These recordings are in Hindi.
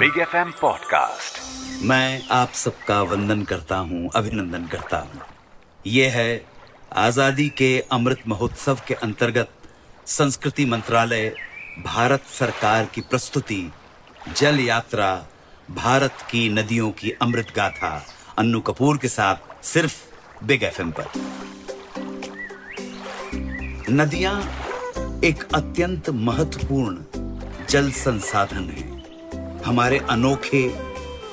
बिग एफ़ एम पॉडकास्ट मैं आप सबका वंदन करता हूँ, अभिनंदन करता हूँ। ये है आज़ादी के अमृत महोत्सव के अंतर्गत संस्कृति मंत्रालय, भारत सरकार की प्रस्तुति, जल यात्रा, भारत की नदियों की अमृत गाथा, अन्नू कपूर के साथ सिर्फ़ बिग एफ़ एम पर। नदियाँ एक अत्यंत महत्वपूर्ण जल संसाधन है। हमारे अनोखे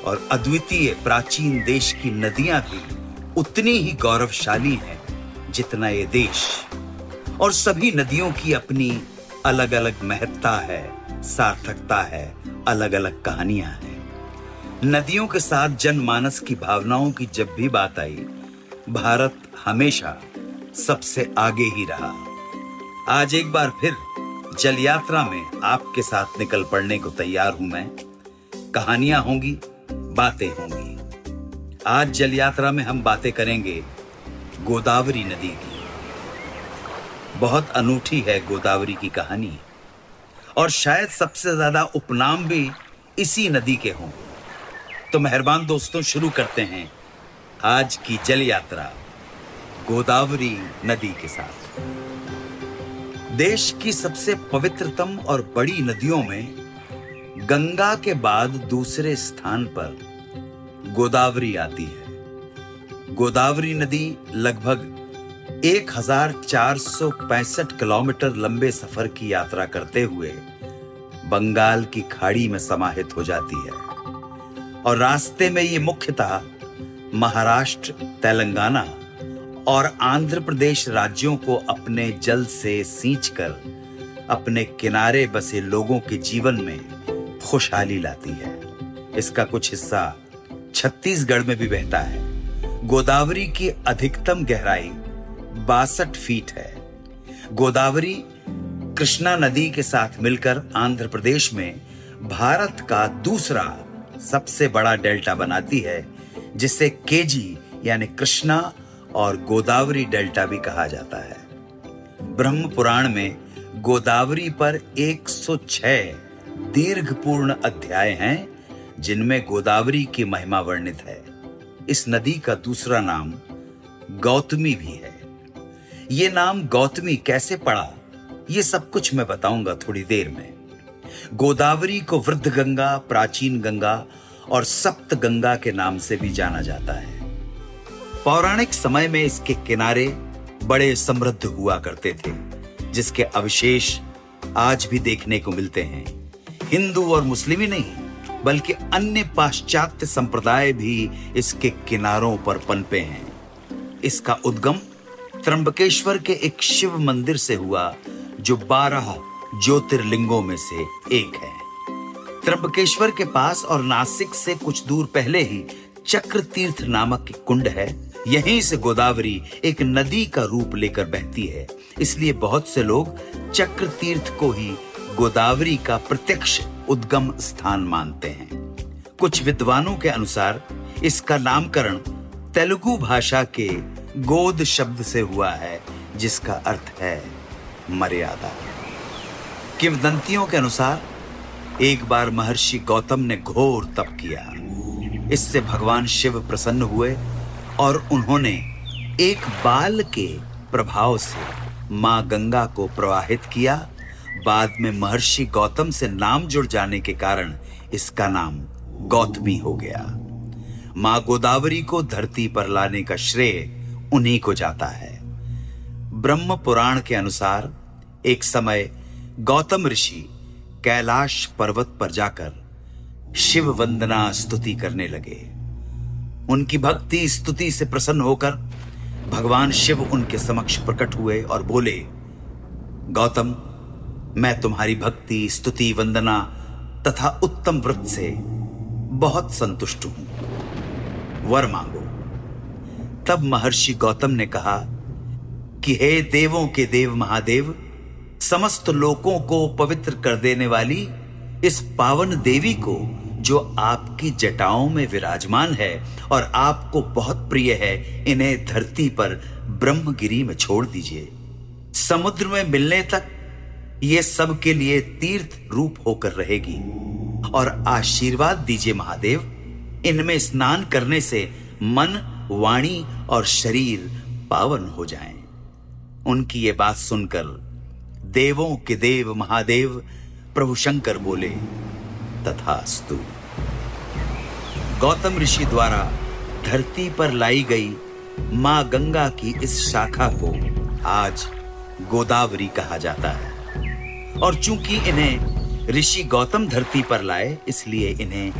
और अद्वितीय प्राचीन देश की नदियाँ भी उतनी ही गौरवशाली हैं जितना ये देश। और सभी नदियों की अपनी अलग अलग महत्ता है, सार्थकता है अलग अलग कहानियाँ हैं। नदियों के साथ जनमानस की भावनाओं की जब भी बात आई, भारत हमेशा सबसे आगे ही रहा। आज एक बार फिर जल यात्रा में आपके साथ निकल पड़ने को तैयार हूँ मैं। कहानियाँ होंगी, बातें होंगी। आज जल यात्रा में हम बातें करेंगे गोदावरी नदी की। बहुत अनूठी है गोदावरी की कहानी, और शायद सबसे ज़्यादा उपनाम भी इसी नदी के हों। तो मेहरबान दोस्तों, शुरू करते हैं आज की जल यात्रा गोदावरी नदी के साथ। देश की सबसे पवित्रतम और बड़ी नदियों में गंगा के बाद दूसरे स्थान पर गोदावरी आती है। गोदावरी नदी लगभग एक हज़ार चार सौ पैंसठ किलोमीटर लंबे सफ़र की यात्रा करते हुए बंगाल की खाड़ी में समाहित हो जाती है। और रास्ते में ये मुख्यतः महाराष्ट्र, तेलंगाना और आंध्र प्रदेश राज्यों को अपने जल से सींच कर अपने किनारे बसे लोगों के जीवन में खुशहाली लाती है। इसका कुछ हिस्सा छत्तीसगढ़ में भी बहता है। गोदावरी की अधिकतम गहराई बासठ फीट है। गोदावरी कृष्णा नदी के साथ मिलकर आंध्र प्रदेश में भारत का दूसरा सबसे बड़ा डेल्टा बनाती है, जिसे केजी यानी कृष्णा और गोदावरी डेल्टा भी कहा जाता है। ब्रह्म पुराण में गोदावरी पर 106 दीर्घपूर्ण अध्याय हैं, जिनमें गोदावरी की महिमा वर्णित है। इस नदी का दूसरा नाम गौतमी भी है। ये नाम गौतमी कैसे पड़ा, ये सब कुछ मैं बताऊँगा थोड़ी देर में। गोदावरी को वृद्ध गंगा, प्राचीन गंगा और सप्त गंगा के नाम से भी जाना जाता है। पौराणिक समय में इसके किनारे बड़े समृद्ध हुआ करते थे, जिसके अवशेष आज भी देखने को मिलते हैं। हिंदू और मुस्लिम ही नहीं, बल्कि अन्य पाश्चात्य संप्रदाय भी इसके किनारों पर पनपे हैं। इसका उद्गम त्रंबकेश्वर के एक शिव मंदिर से हुआ, जो बारह ज्योतिर्लिंगों में से एक है। त्रंबकेश्वर के पास और नासिक से कुछ दूर पहले ही चक्र तीर्थ नामक कुंड है। यहीं से गोदावरी एक नदी का रूप लेकर बहती है। इसलिए बहुत से लोग चक्र तीर्थ को ही गोदावरी का प्रत्यक्ष उद्गम स्थान मानते हैं। कुछ विद्वानों के अनुसार इसका नामकरण तेलुगु भाषा के गोद शब्द से हुआ है, जिसका अर्थ है मर्यादा। किंवदंतियों के अनुसार एक बार महर्षि गौतम ने घोर तप किया। इससे भगवान शिव प्रसन्न हुए और उन्होंने एक बाल के प्रभाव से माँ गंगा को प्रवाहित किया बाद में महर्षि गौतम से नाम जुड़ जाने के कारण इसका नाम गौतमी हो गया। माँ गोदावरी को धरती पर लाने का श्रेय उन्हीं को जाता है। ब्रह्म पुराण के अनुसार एक समय गौतम ऋषि कैलाश पर्वत पर जाकर शिव वंदना स्तुति करने लगे। उनकी भक्ति स्तुति से प्रसन्न होकर भगवान शिव उनके समक्ष प्रकट हुए और बोले, गौतम मैं तुम्हारी भक्ति, स्तुति, वंदना तथा उत्तम व्रत से बहुत संतुष्ट हूँ। वर मांगो। तब महर्षि गौतम ने कहा कि हे देवों के देव महादेव, समस्त लोकों को पवित्र कर देने वाली इस पावन देवी को, जो आपकी जटाओं में विराजमान है और आपको बहुत प्रिय है, इन्हें धरती पर ब्रह्मगिरी में छोड़ दीजिए। समुद्र में मिलने तक ये सब के लिए तीर्थ रूप होकर रहेगी। और आशीर्वाद दीजिए महादेव, इनमें स्नान करने से मन, वाणी और शरीर पावन हो जाएँ। उनकी ये बात सुनकर देवों के देव महादेव प्रभु शंकर बोले, तथास्तु। गौतम ऋषि द्वारा धरती पर लाई गई माँ गंगा की इस शाखा को आज गोदावरी कहा जाता है। और चूँकि इन्हें ऋषि गौतम धरती पर लाए, इसलिए इन्हें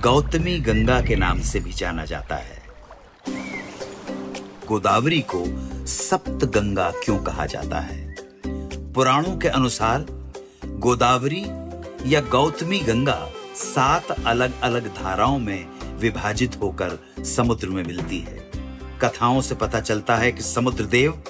गौतमी गंगा के नाम से भी जाना जाता है। गोदावरी को सप्त गंगा क्यों कहा जाता है? पुराणों के अनुसार, गोदावरी या गौतमी गंगा सात अलग अलग धाराओं में विभाजित होकर समुद्र में मिलती है। कथाओं से पता चलता है कि समुद्र देव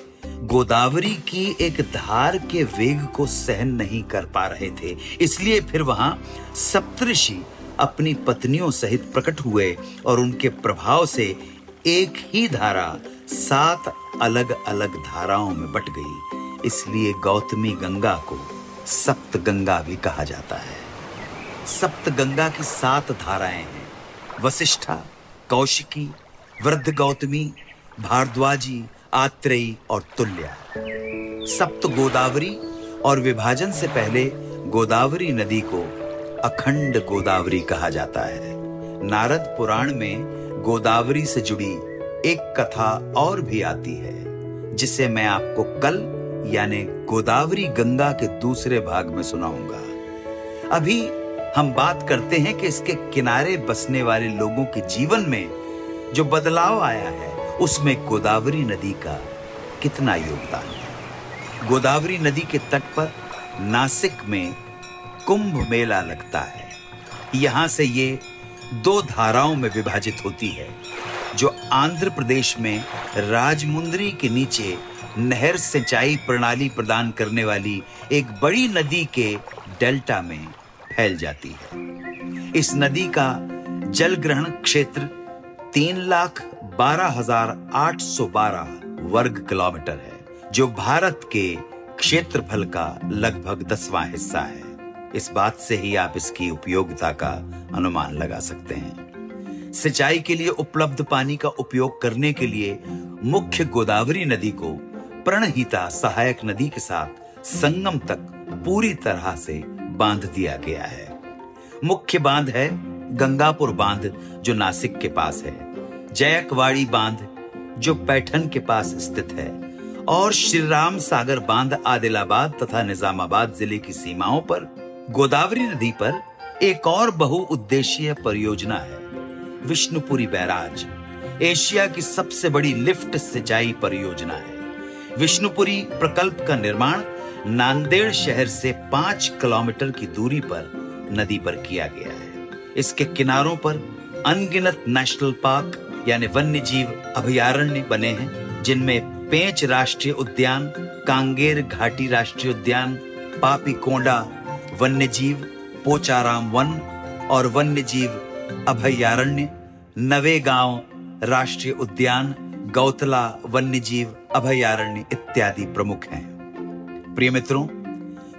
गोदावरी की एक धार के वेग को सहन नहीं कर पा रहे थे। इसलिए फिर वहाँ सप्तऋषि अपनी पत्नियों सहित प्रकट हुए और उनके प्रभाव से एक ही धारा, सात अलग अलग धाराओं में बट गई। इसलिए गौतमी गंगा को सप्त गंगा भी कहा जाता है। सप्त गंगा की सात धाराएँ हैं। वशिष्ठा, कौशिकी, वृद्ध गौतमी, भारद्वाजी आत्रेयी और तुल्या। सप्त गोदावरी और विभाजन से पहले गोदावरी नदी को अखंड गोदावरी कहा जाता है। नारद पुराण में गोदावरी से जुड़ी एक कथा और भी आती है, जिसे मैं आपको कल, यानी गोदावरी गंगा के दूसरे भाग में सुनाऊँगा। अभी हम बात करते हैं कि इसके किनारे बसने वाले लोगों के जीवन में जो बदलाव आया है उसमें गोदावरी नदी का कितना योगदान है? गोदावरी नदी के तट पर नासिक में कुंभ मेला लगता है। यहाँ से ये दो धाराओं में विभाजित होती है, जो आंध्र प्रदेश में राजमुंदरी के नीचे नहर सिंचाई प्रणाली प्रदान करने वाली एक बड़ी नदी के डेल्टा में फैल जाती है। इस नदी का जल ग्रहण क्षेत्र तीन लाख बारह हज़ार आठ सौ बारह वर्ग किलोमीटर है, जो भारत के क्षेत्रफल का लगभग दसवां हिस्सा है। इस बात से ही आप इसकी उपयोगिता का अनुमान लगा सकते हैं। सिंचाई के लिए उपलब्ध पानी का उपयोग करने के लिए मुख्य गोदावरी नदी को प्रणहिता सहायक नदी के साथ संगम तक पूरी तरह से बाँध दिया गया है। मुख्य बाँध है गंगापुर बाँध, जो नासिक के पास है। जयकवाड़ी बाँध, जो पैठन के पास स्थित है, और श्री राम सागर बाँध आदिलाबाद तथा निजामाबाद ज़िले की सीमाओं पर, गोदावरी नदी पर एक और बहुउद्देशीय परियोजना है, विष्णुपुरी बैराज। एशिया की सबसे बड़ी लिफ्ट सिंचाई परियोजना है। विष्णुपुरी प्रकल्प का निर्माण नांदेड़ शहर से पाँच किलोमीटर की दूरी पर नदी पर किया गया है। इसके किनारों पर अनगिनत नेशनल पार्क यानी वन्य जीव अभयारण्य बने हैं, जिनमें पेंच राष्ट्रीय उद्यान, कांगेर घाटी राष्ट्रीय उद्यान, पापी कोंडा वन्य जीव पोचाराम वन और वन्य जीव अभयारण्य, नवे गाँव राष्ट्रीय उद्यान, गौतला वन्य जीव अभयारण्य इत्यादि प्रमुख हैं। प्रिय मित्रों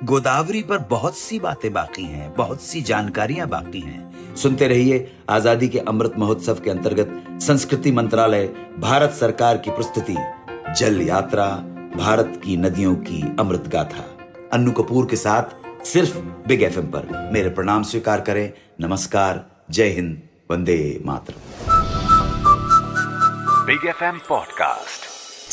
गोदावरी पर बहुत सी बातें बाकी हैं, बहुत सी जानकारियाँ बाकी हैं। सुनते रहिए आज़ादी के अमृत महोत्सव के अंतर्गत संस्कृति मंत्रालय, भारत सरकार की प्रस्तुति, जल यात्रा, भारत की नदियों की अमृत गाथा। अन्नू कपूर के साथ सिर्फ़ बिग एफएम पर मेरे प्रणाम स्वीकार करें। नमस्कार, जय हिंद, Vande Mataram. Big FM Podcast.